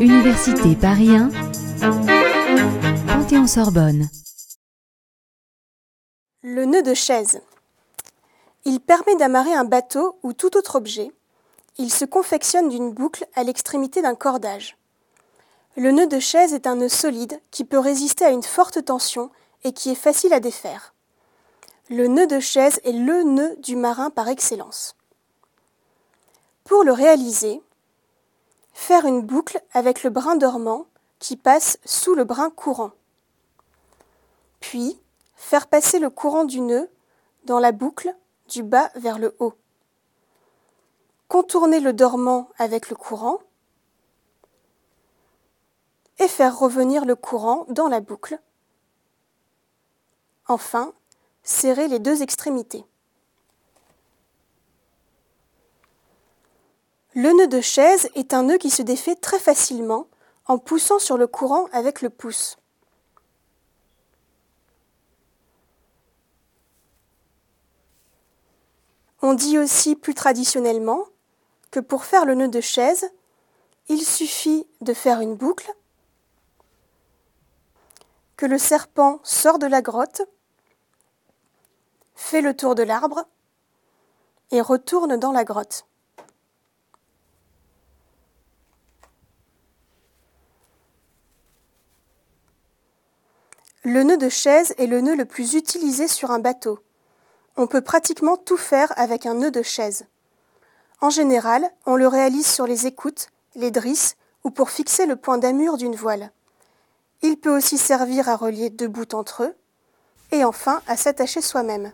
Université Paris 1, Panthéon-Sorbonne. Le nœud de chaise. Il permet d'amarrer un bateau ou tout autre objet. Il se confectionne d'une boucle à l'extrémité d'un cordage. Le nœud de chaise est un nœud solide qui peut résister à une forte tension et qui est facile à défaire. Le nœud de chaise est le nœud du marin par excellence. Pour le réaliser, faire une boucle avec le brin dormant qui passe sous le brin courant. Puis, faire passer le courant du nœud dans la boucle du bas vers le haut. Contourner le dormant avec le courant et faire revenir le courant dans la boucle. Enfin, serrer les deux extrémités. Le nœud de chaise est un nœud qui se défait très facilement en poussant sur le courant avec le pouce. On dit aussi plus traditionnellement que pour faire le nœud de chaise, il suffit de faire une boucle, que le serpent sort de la grotte, fait le tour de l'arbre et retourne dans la grotte. Le nœud de chaise est le nœud le plus utilisé sur un bateau. On peut pratiquement tout faire avec un nœud de chaise. En général, on le réalise sur les écoutes, les drisses ou pour fixer le point d'amure d'une voile. Il peut aussi servir à relier deux bouts entre eux et enfin à s'attacher soi-même.